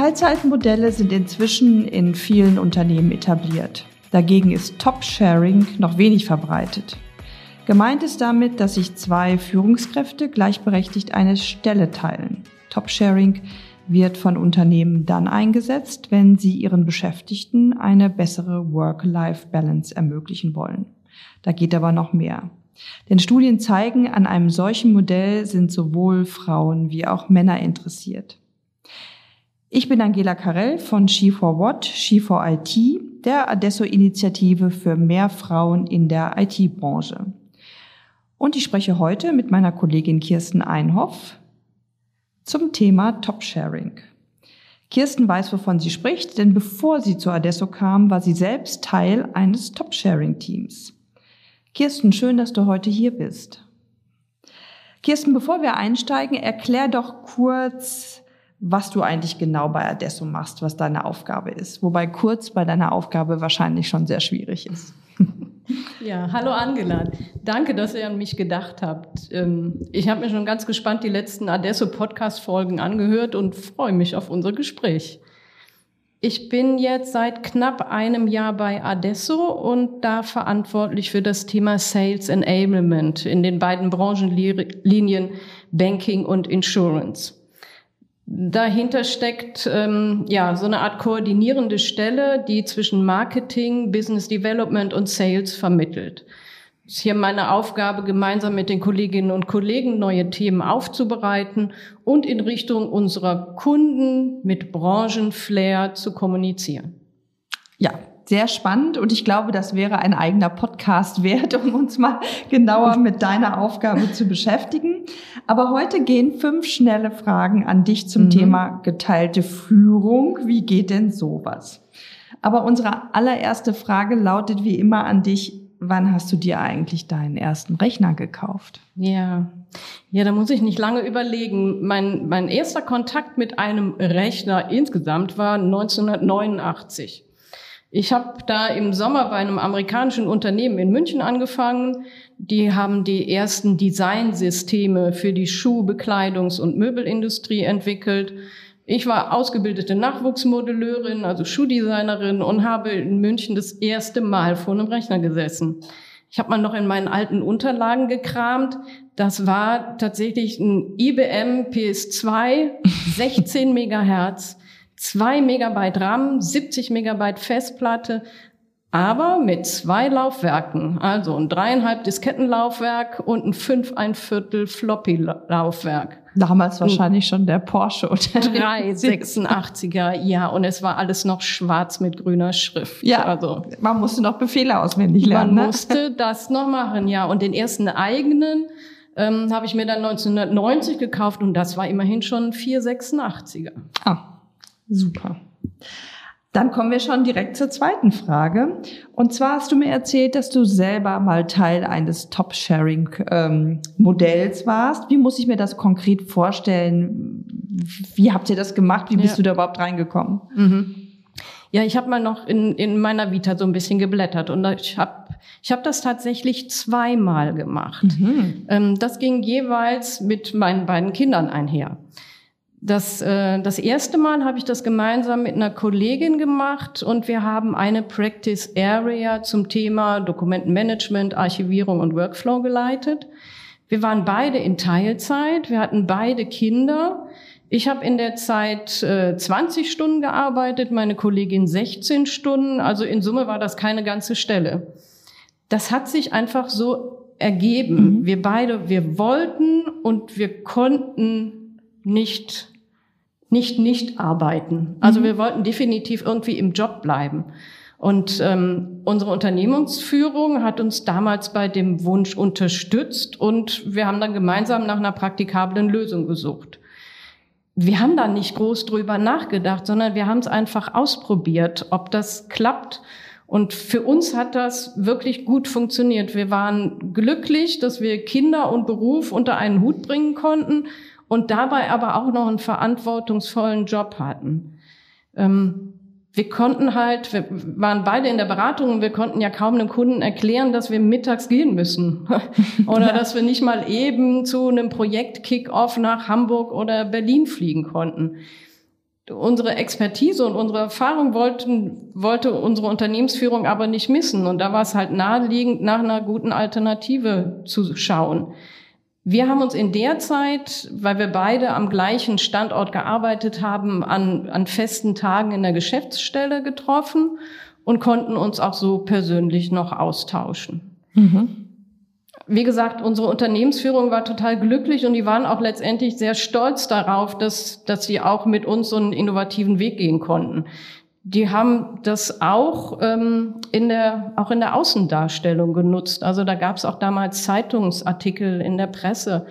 Teilzeitmodelle sind inzwischen in vielen Unternehmen etabliert. Dagegen ist Top-Sharing noch wenig verbreitet. Gemeint ist damit, dass sich zwei Führungskräfte gleichberechtigt eine Stelle teilen. Top-Sharing wird von Unternehmen dann eingesetzt, wenn sie ihren Beschäftigten eine bessere Work-Life-Balance ermöglichen wollen. Da geht aber noch mehr. Denn Studien zeigen, an einem solchen Modell sind sowohl Frauen wie auch Männer interessiert. Ich bin Angela Karell von She4What, She4IT, der Adesso-Initiative für mehr Frauen in der IT-Branche. Und ich spreche heute mit meiner Kollegin Kirsten Einhoff zum Thema Top-Sharing. Kirsten weiß, wovon sie spricht, denn bevor sie zu Adesso kam, war sie selbst Teil eines Top-Sharing-Teams. Kirsten, schön, dass du heute hier bist. Kirsten, bevor wir einsteigen, erklär doch kurz, was du eigentlich genau bei Adesso machst, was deine Aufgabe ist. Wobei kurz bei deiner Aufgabe wahrscheinlich schon sehr schwierig ist. Ja, hallo Angela. Danke, dass ihr an mich gedacht habt. Ähm, ich habe mir schon ganz gespannt die letzten Adesso-Podcast-Folgen angehört und freue mich auf unser Gespräch. Ich bin jetzt seit knapp einem Jahr bei Adesso und da verantwortlich für das Thema Sales Enablement in den beiden Branchenlinien Banking und Insurance. Dahinter steckt ähm, ja so eine Art koordinierende Stelle, die zwischen Marketing, Business Development und Sales vermittelt. Es ist hier meine Aufgabe, gemeinsam mit den Kolleginnen und Kollegen neue Themen aufzubereiten und in Richtung unserer Kunden mit Branchenflair zu kommunizieren. Ja, sehr spannend und ich glaube, das wäre ein eigener Podcast wert, um uns mal genauer mit deiner Aufgabe zu beschäftigen. Aber heute gehen fünf schnelle Fragen an dich zum mhm. Thema geteilte Führung. Wie geht denn sowas? Aber unsere allererste Frage lautet wie immer an dich. Wann hast du dir eigentlich deinen ersten Rechner gekauft? Ja, ja, da muss ich nicht lange überlegen. Mein, mein erster Kontakt mit einem Rechner insgesamt war 1989. Ich habe da im Sommer bei einem amerikanischen Unternehmen in München angefangen. Die haben die ersten Designsysteme für die Schuh-, Bekleidungs- und Möbelindustrie entwickelt. Ich war ausgebildete Nachwuchsmodelleurin, also Schuhdesignerin und habe in München das erste Mal vor einem Rechner gesessen. Ich habe mal noch in meinen alten Unterlagen gekramt. Das war tatsächlich ein IBM PS2, 16 Megahertz 2 Megabyte RAM, 70 Megabyte Festplatte, aber mit zwei Laufwerken, also ein dreieinhalb Diskettenlaufwerk und ein fünf ein Viertel Floppy-Laufwerk. Damals wahrscheinlich schon der Porsche oder 386er, ja, und es war alles noch schwarz mit grüner Schrift. Ja, also man musste noch Befehle auswendig lernen. Man ne? musste das noch machen, ja. Und den ersten eigenen ähm, habe ich mir dann 1990 gekauft und das war immerhin schon 486er. Ah. Super. Dann kommen wir schon direkt zur zweiten Frage. Und zwar hast du mir erzählt, dass du selber mal Teil eines Top-Sharing-Modells ähm, warst. Wie muss ich mir das konkret vorstellen? Wie habt ihr das gemacht? Wie bist ja. du da überhaupt reingekommen? Mhm. Ja, ich habe mal noch in, in meiner Vita so ein bisschen geblättert und ich habe ich hab das tatsächlich zweimal gemacht. Mhm. Ähm, das ging jeweils mit meinen beiden Kindern einher. Das, äh, das erste Mal habe ich das gemeinsam mit einer Kollegin gemacht und wir haben eine Practice Area zum Thema Dokumentenmanagement, Archivierung und Workflow geleitet. Wir waren beide in Teilzeit, wir hatten beide Kinder. Ich habe in der Zeit äh, 20 Stunden gearbeitet, meine Kollegin 16 Stunden, also in Summe war das keine ganze Stelle. Das hat sich einfach so ergeben. Mhm. Wir beide, wir wollten und wir konnten nicht nicht nicht arbeiten. Also mhm. wir wollten definitiv irgendwie im Job bleiben. Und ähm, unsere Unternehmensführung hat uns damals bei dem Wunsch unterstützt und wir haben dann gemeinsam nach einer praktikablen Lösung gesucht. Wir haben da nicht groß drüber nachgedacht, sondern wir haben es einfach ausprobiert, ob das klappt. Und für uns hat das wirklich gut funktioniert. Wir waren glücklich, dass wir Kinder und Beruf unter einen Hut bringen konnten und dabei aber auch noch einen verantwortungsvollen Job hatten. Ähm, wir konnten halt, wir waren beide in der Beratung und wir konnten ja kaum einem Kunden erklären, dass wir mittags gehen müssen oder ja. dass wir nicht mal eben zu einem Projekt Kick-off nach Hamburg oder Berlin fliegen konnten. unsere Expertise und unsere Erfahrung wollten, wollte unsere Unternehmensführung aber nicht missen. Und da war es halt naheliegend, nach einer guten Alternative zu schauen. Wir haben uns in der Zeit, weil wir beide am gleichen Standort gearbeitet haben, an, an festen Tagen in der Geschäftsstelle getroffen und konnten uns auch so persönlich noch austauschen. Mhm. Wie gesagt, unsere Unternehmensführung war total glücklich und die waren auch letztendlich sehr stolz darauf, dass, dass sie auch mit uns so einen innovativen Weg gehen konnten. Die haben das auch ähm, in der auch in der Außendarstellung genutzt. Also da gab es auch damals Zeitungsartikel in der Presse.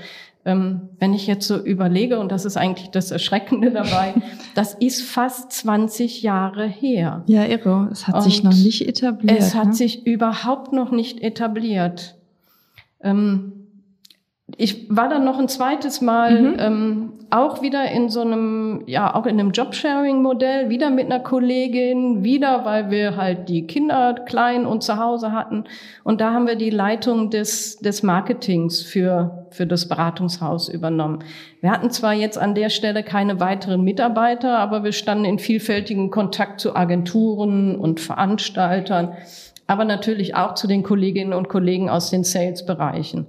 Ähm, wenn ich jetzt so überlege, und das ist eigentlich das Erschreckende dabei, das ist fast 20 Jahre her. Ja, irre. Es hat und sich noch nicht etabliert. Es hat ne? sich überhaupt noch nicht etabliert. Ähm, ich war dann noch ein zweites Mal mhm. ähm, auch wieder in so einem, ja, auch in einem Jobsharing-Modell, wieder mit einer Kollegin, wieder, weil wir halt die Kinder klein und zu Hause hatten. Und da haben wir die Leitung des, des Marketings für, für das Beratungshaus übernommen. Wir hatten zwar jetzt an der Stelle keine weiteren Mitarbeiter, aber wir standen in vielfältigen Kontakt zu Agenturen und Veranstaltern, aber natürlich auch zu den Kolleginnen und Kollegen aus den Sales-Bereichen.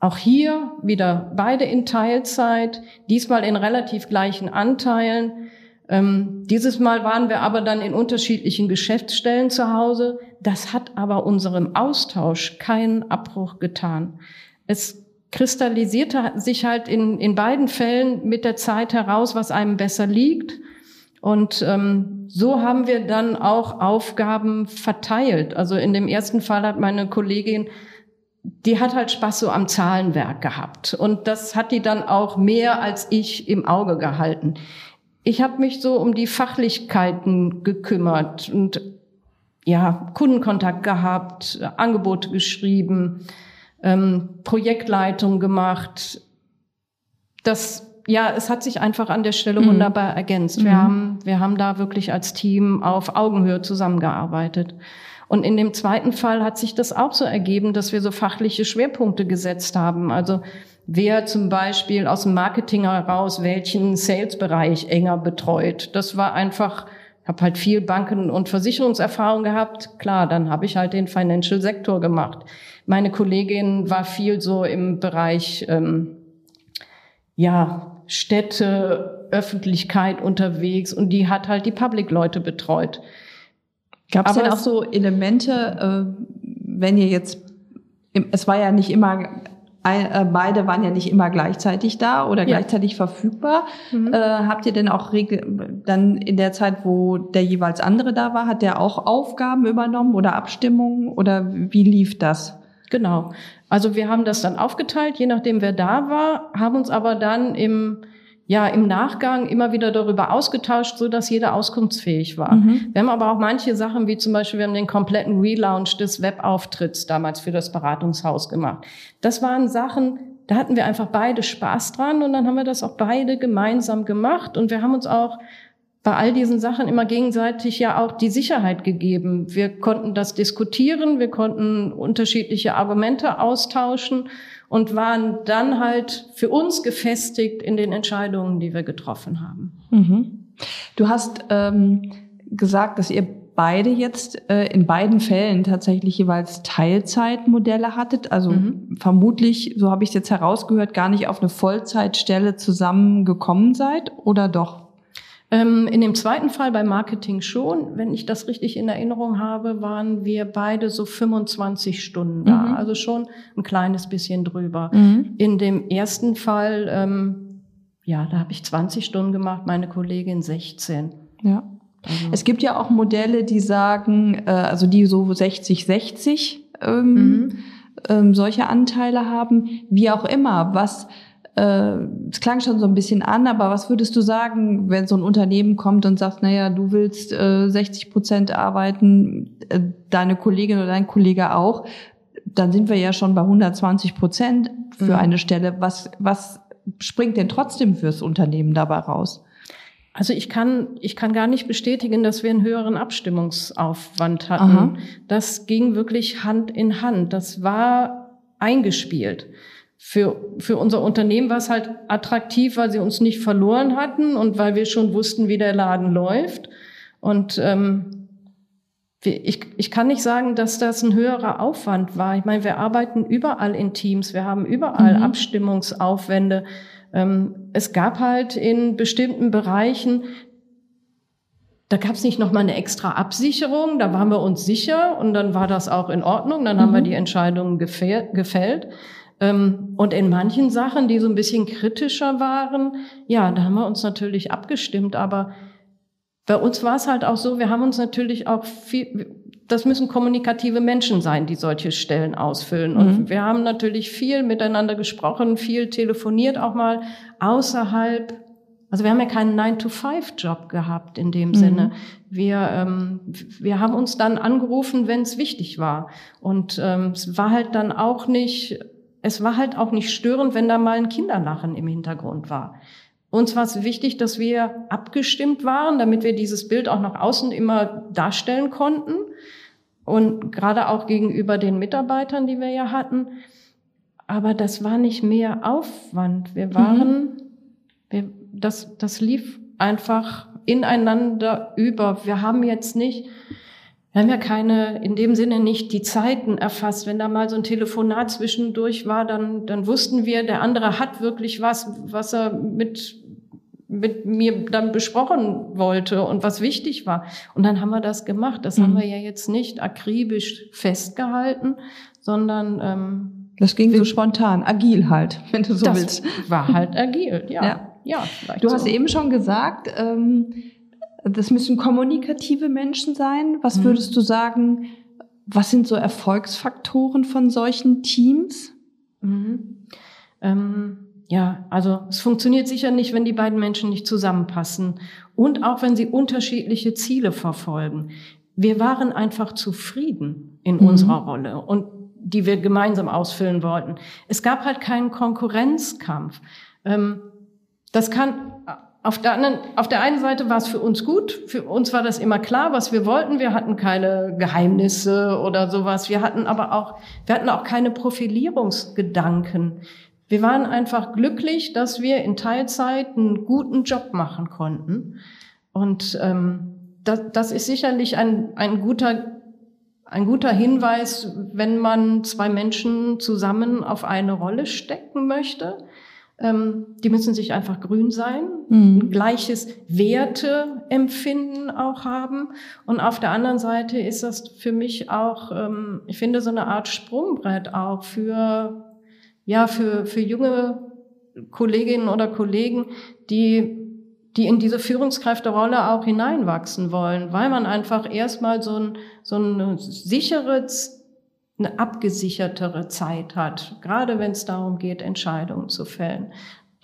Auch hier wieder beide in Teilzeit, diesmal in relativ gleichen Anteilen. Ähm, dieses Mal waren wir aber dann in unterschiedlichen Geschäftsstellen zu Hause. Das hat aber unserem Austausch keinen Abbruch getan. Es kristallisierte sich halt in, in beiden Fällen mit der Zeit heraus, was einem besser liegt. Und ähm, so haben wir dann auch Aufgaben verteilt. Also in dem ersten Fall hat meine Kollegin die hat halt Spaß so am Zahlenwerk gehabt. Und das hat die dann auch mehr als ich im Auge gehalten. Ich habe mich so um die Fachlichkeiten gekümmert und ja, Kundenkontakt gehabt, Angebote geschrieben, ähm, Projektleitung gemacht. Das, ja, es hat sich einfach an der Stelle mhm. wunderbar ergänzt. Wir mhm. haben, wir haben da wirklich als Team auf Augenhöhe zusammengearbeitet. Und in dem zweiten Fall hat sich das auch so ergeben, dass wir so fachliche Schwerpunkte gesetzt haben. Also wer zum Beispiel aus dem Marketing heraus welchen Sales-Bereich enger betreut. Das war einfach, ich habe halt viel Banken- und Versicherungserfahrung gehabt. Klar, dann habe ich halt den Financial-Sektor gemacht. Meine Kollegin war viel so im Bereich ähm, ja Städte, Öffentlichkeit unterwegs und die hat halt die Public-Leute betreut. Gab es denn auch so Elemente, äh, wenn ihr jetzt, es war ja nicht immer, äh, beide waren ja nicht immer gleichzeitig da oder ja. gleichzeitig verfügbar. Mhm. Äh, habt ihr denn auch Regel, dann in der Zeit, wo der jeweils andere da war, hat der auch Aufgaben übernommen oder Abstimmungen oder wie lief das? Genau. Also wir haben das dann aufgeteilt, je nachdem wer da war, haben uns aber dann im ja im Nachgang immer wieder darüber ausgetauscht, so dass jeder auskunftsfähig war. Mhm. Wir haben aber auch manche Sachen, wie zum Beispiel, wir haben den kompletten Relaunch des Webauftritts damals für das Beratungshaus gemacht. Das waren Sachen, da hatten wir einfach beide Spaß dran und dann haben wir das auch beide gemeinsam gemacht und wir haben uns auch bei all diesen Sachen immer gegenseitig ja auch die Sicherheit gegeben. Wir konnten das diskutieren, wir konnten unterschiedliche Argumente austauschen und waren dann halt für uns gefestigt in den Entscheidungen, die wir getroffen haben. Mhm. Du hast ähm, gesagt, dass ihr beide jetzt äh, in beiden Fällen tatsächlich jeweils Teilzeitmodelle hattet. Also mhm. vermutlich, so habe ich es jetzt herausgehört, gar nicht auf eine Vollzeitstelle zusammengekommen seid oder doch? Ähm, in dem zweiten Fall bei Marketing schon, wenn ich das richtig in Erinnerung habe, waren wir beide so 25 Stunden da, mhm. also schon ein kleines bisschen drüber. Mhm. In dem ersten Fall, ähm, ja, da habe ich 20 Stunden gemacht, meine Kollegin 16. Ja. Also. Es gibt ja auch Modelle, die sagen, äh, also die so 60-60 ähm, mhm. ähm, solche Anteile haben, wie auch immer. Was es klang schon so ein bisschen an, aber was würdest du sagen, wenn so ein Unternehmen kommt und sagt, naja, du willst äh, 60 Prozent arbeiten, äh, deine Kollegin oder dein Kollege auch, dann sind wir ja schon bei 120 Prozent für mhm. eine Stelle. Was, was springt denn trotzdem fürs Unternehmen dabei raus? Also ich kann, ich kann gar nicht bestätigen, dass wir einen höheren Abstimmungsaufwand hatten. Aha. Das ging wirklich Hand in Hand. Das war eingespielt. Für, für unser Unternehmen war es halt attraktiv, weil sie uns nicht verloren hatten und weil wir schon wussten, wie der Laden läuft. Und ähm, ich, ich kann nicht sagen, dass das ein höherer Aufwand war. Ich meine, wir arbeiten überall in Teams, wir haben überall mhm. Abstimmungsaufwände. Ähm, es gab halt in bestimmten Bereichen, da gab es nicht nochmal eine extra Absicherung, da waren wir uns sicher und dann war das auch in Ordnung, dann mhm. haben wir mhm. die Entscheidungen gefällt. Ähm, und in manchen Sachen, die so ein bisschen kritischer waren, ja, da haben wir uns natürlich abgestimmt, aber bei uns war es halt auch so, wir haben uns natürlich auch viel, das müssen kommunikative Menschen sein, die solche Stellen ausfüllen. Und mhm. wir haben natürlich viel miteinander gesprochen, viel telefoniert, auch mal außerhalb. Also wir haben ja keinen 9-to-5-Job gehabt in dem mhm. Sinne. Wir, ähm, wir haben uns dann angerufen, wenn es wichtig war. Und ähm, es war halt dann auch nicht, es war halt auch nicht störend, wenn da mal ein Kinderlachen im Hintergrund war. Uns war es wichtig, dass wir abgestimmt waren, damit wir dieses Bild auch nach außen immer darstellen konnten. Und gerade auch gegenüber den Mitarbeitern, die wir ja hatten. Aber das war nicht mehr Aufwand. Wir waren, mhm. wir, das, das lief einfach ineinander über. Wir haben jetzt nicht, wir haben ja keine, in dem Sinne nicht die Zeiten erfasst. Wenn da mal so ein Telefonat zwischendurch war, dann, dann wussten wir, der andere hat wirklich was, was er mit, mit mir dann besprochen wollte und was wichtig war. Und dann haben wir das gemacht. Das mhm. haben wir ja jetzt nicht akribisch festgehalten, sondern ähm, das ging so spontan, agil halt, wenn du so das willst. War halt agil, ja. ja. ja du hast so. eben schon gesagt, ähm, das müssen kommunikative Menschen sein. Was mhm. würdest du sagen, was sind so Erfolgsfaktoren von solchen Teams? Mhm. Ähm, ja, also es funktioniert sicher nicht, wenn die beiden Menschen nicht zusammenpassen und auch wenn sie unterschiedliche Ziele verfolgen. Wir waren einfach zufrieden in mhm. unserer Rolle und die wir gemeinsam ausfüllen wollten. Es gab halt keinen Konkurrenzkampf. Ähm, das kann auf der, anderen, auf der einen Seite war es für uns gut. Für uns war das immer klar, was wir wollten. Wir hatten keine Geheimnisse oder sowas. Wir hatten aber auch, wir hatten auch keine Profilierungsgedanken. Wir waren einfach glücklich, dass wir in Teilzeit einen guten Job machen konnten. Und ähm, das, das ist sicherlich ein, ein guter ein guter Hinweis, wenn man zwei Menschen zusammen auf eine Rolle stecken möchte. Ähm, die müssen sich einfach grün sein, mhm. ein gleiches Werteempfinden auch haben. Und auf der anderen Seite ist das für mich auch, ähm, ich finde, so eine Art Sprungbrett auch für, ja, für, für junge Kolleginnen oder Kollegen, die die in diese Führungskräfterolle auch hineinwachsen wollen, weil man einfach erstmal so ein, so ein sicheres eine abgesichertere Zeit hat, gerade wenn es darum geht, Entscheidungen zu fällen.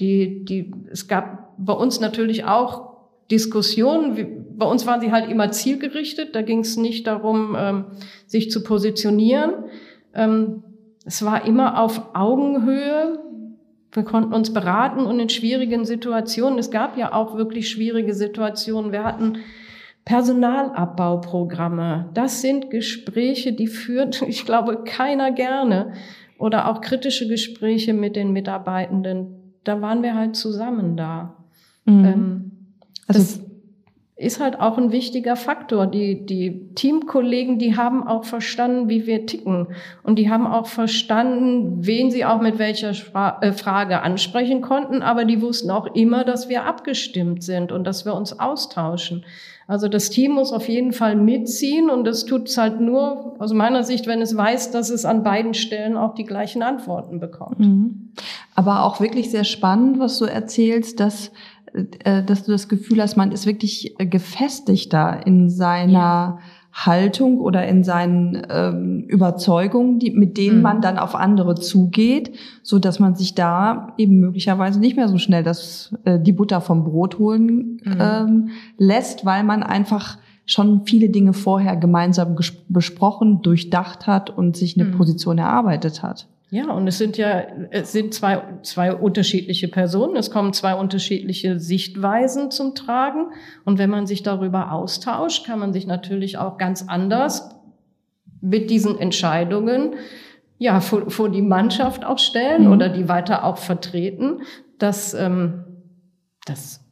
Die, die, es gab bei uns natürlich auch Diskussionen. Bei uns waren sie halt immer zielgerichtet. Da ging es nicht darum, ähm, sich zu positionieren. Ähm, es war immer auf Augenhöhe. Wir konnten uns beraten und in schwierigen Situationen. Es gab ja auch wirklich schwierige Situationen. Wir hatten Personalabbauprogramme, das sind Gespräche, die führt, ich glaube, keiner gerne. Oder auch kritische Gespräche mit den Mitarbeitenden. Da waren wir halt zusammen da. Mhm. Ähm, also ist halt auch ein wichtiger Faktor. Die, die Teamkollegen, die haben auch verstanden, wie wir ticken. Und die haben auch verstanden, wen sie auch mit welcher äh, Frage ansprechen konnten. Aber die wussten auch immer, dass wir abgestimmt sind und dass wir uns austauschen. Also das Team muss auf jeden Fall mitziehen und das tut es halt nur aus meiner Sicht, wenn es weiß, dass es an beiden Stellen auch die gleichen Antworten bekommt. Mhm. Aber auch wirklich sehr spannend, was du erzählst, dass dass du das Gefühl hast, man ist wirklich gefestigter in seiner ja. Haltung oder in seinen ähm, Überzeugungen, die, mit denen mhm. man dann auf andere zugeht, so dass man sich da eben möglicherweise nicht mehr so schnell das, äh, die Butter vom Brot holen mhm. ähm, lässt, weil man einfach schon viele Dinge vorher gemeinsam besprochen, durchdacht hat und sich eine mhm. Position erarbeitet hat. Ja, und es sind ja, es sind zwei, zwei unterschiedliche Personen. Es kommen zwei unterschiedliche Sichtweisen zum Tragen. Und wenn man sich darüber austauscht, kann man sich natürlich auch ganz anders mit diesen Entscheidungen ja, vor, vor die Mannschaft auch stellen mhm. oder die weiter auch vertreten. Das, ähm, das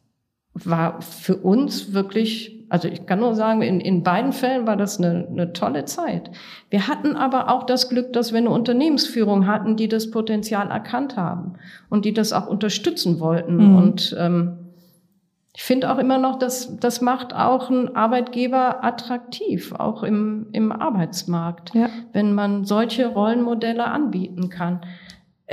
war für uns wirklich, also ich kann nur sagen, in, in beiden Fällen war das eine, eine tolle Zeit. Wir hatten aber auch das Glück, dass wir eine Unternehmensführung hatten, die das Potenzial erkannt haben und die das auch unterstützen wollten. Mhm. Und ähm, ich finde auch immer noch, dass das macht auch einen Arbeitgeber attraktiv, auch im, im Arbeitsmarkt, ja. wenn man solche Rollenmodelle anbieten kann.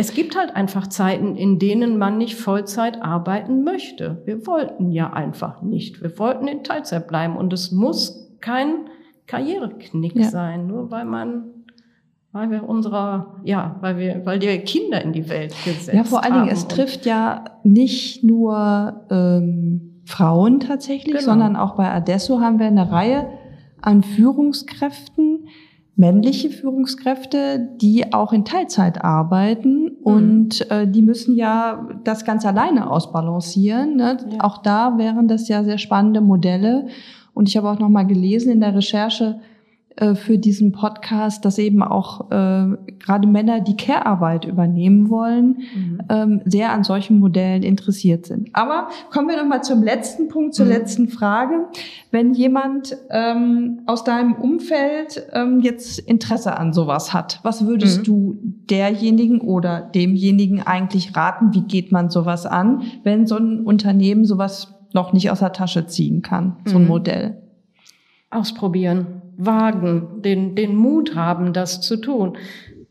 Es gibt halt einfach Zeiten, in denen man nicht Vollzeit arbeiten möchte. Wir wollten ja einfach nicht. Wir wollten in Teilzeit bleiben und es muss kein Karriereknick ja. sein, nur weil man weil wir unserer, ja, weil wir, weil die Kinder in die Welt gesetzt haben. Ja, vor allen Dingen, es trifft ja nicht nur ähm, Frauen tatsächlich, genau. sondern auch bei Adesso haben wir eine Reihe an Führungskräften, männliche Führungskräfte, die auch in Teilzeit arbeiten mhm. und äh, die müssen ja das ganz alleine ausbalancieren. Ne? Ja. Auch da wären das ja sehr spannende Modelle. Und ich habe auch noch mal gelesen in der Recherche, äh, für diesen Podcast, dass eben auch äh, gerade Männer, die Care-Arbeit übernehmen wollen, mhm. ähm, sehr an solchen Modellen interessiert sind. Aber kommen wir noch mal zum letzten Punkt, zur mhm. letzten Frage. Wenn jemand ähm, aus deinem Umfeld ähm, jetzt Interesse an sowas hat, was würdest mhm. du derjenigen oder demjenigen eigentlich raten? Wie geht man sowas an, wenn so ein Unternehmen sowas noch nicht aus der Tasche ziehen kann, so ein mhm. Modell? Ausprobieren wagen, den, den Mut haben, das zu tun.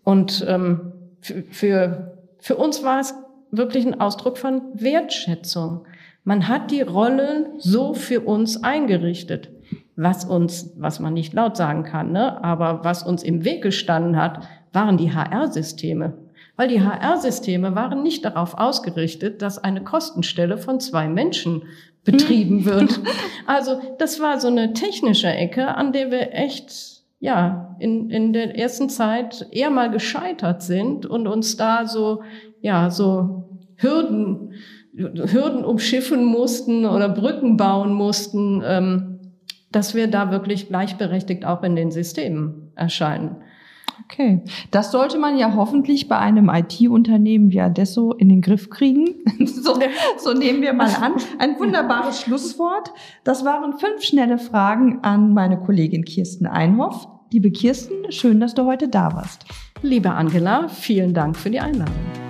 Und ähm, für, für uns war es wirklich ein Ausdruck von Wertschätzung. Man hat die Rollen so für uns eingerichtet. Was uns, was man nicht laut sagen kann, ne, aber was uns im Weg gestanden hat, waren die HR-Systeme. Weil die HR-Systeme waren nicht darauf ausgerichtet, dass eine Kostenstelle von zwei Menschen betrieben wird. Also das war so eine technische Ecke, an der wir echt ja in, in der ersten Zeit eher mal gescheitert sind und uns da so ja so Hürden Hürden umschiffen mussten oder Brücken bauen mussten, ähm, dass wir da wirklich gleichberechtigt auch in den Systemen erscheinen. Okay, das sollte man ja hoffentlich bei einem IT-Unternehmen wie Adesso in den Griff kriegen. so, so nehmen wir mal an. Ein wunderbares Schlusswort. Das waren fünf schnelle Fragen an meine Kollegin Kirsten Einhoff. Liebe Kirsten, schön, dass du heute da warst. Liebe Angela, vielen Dank für die Einladung.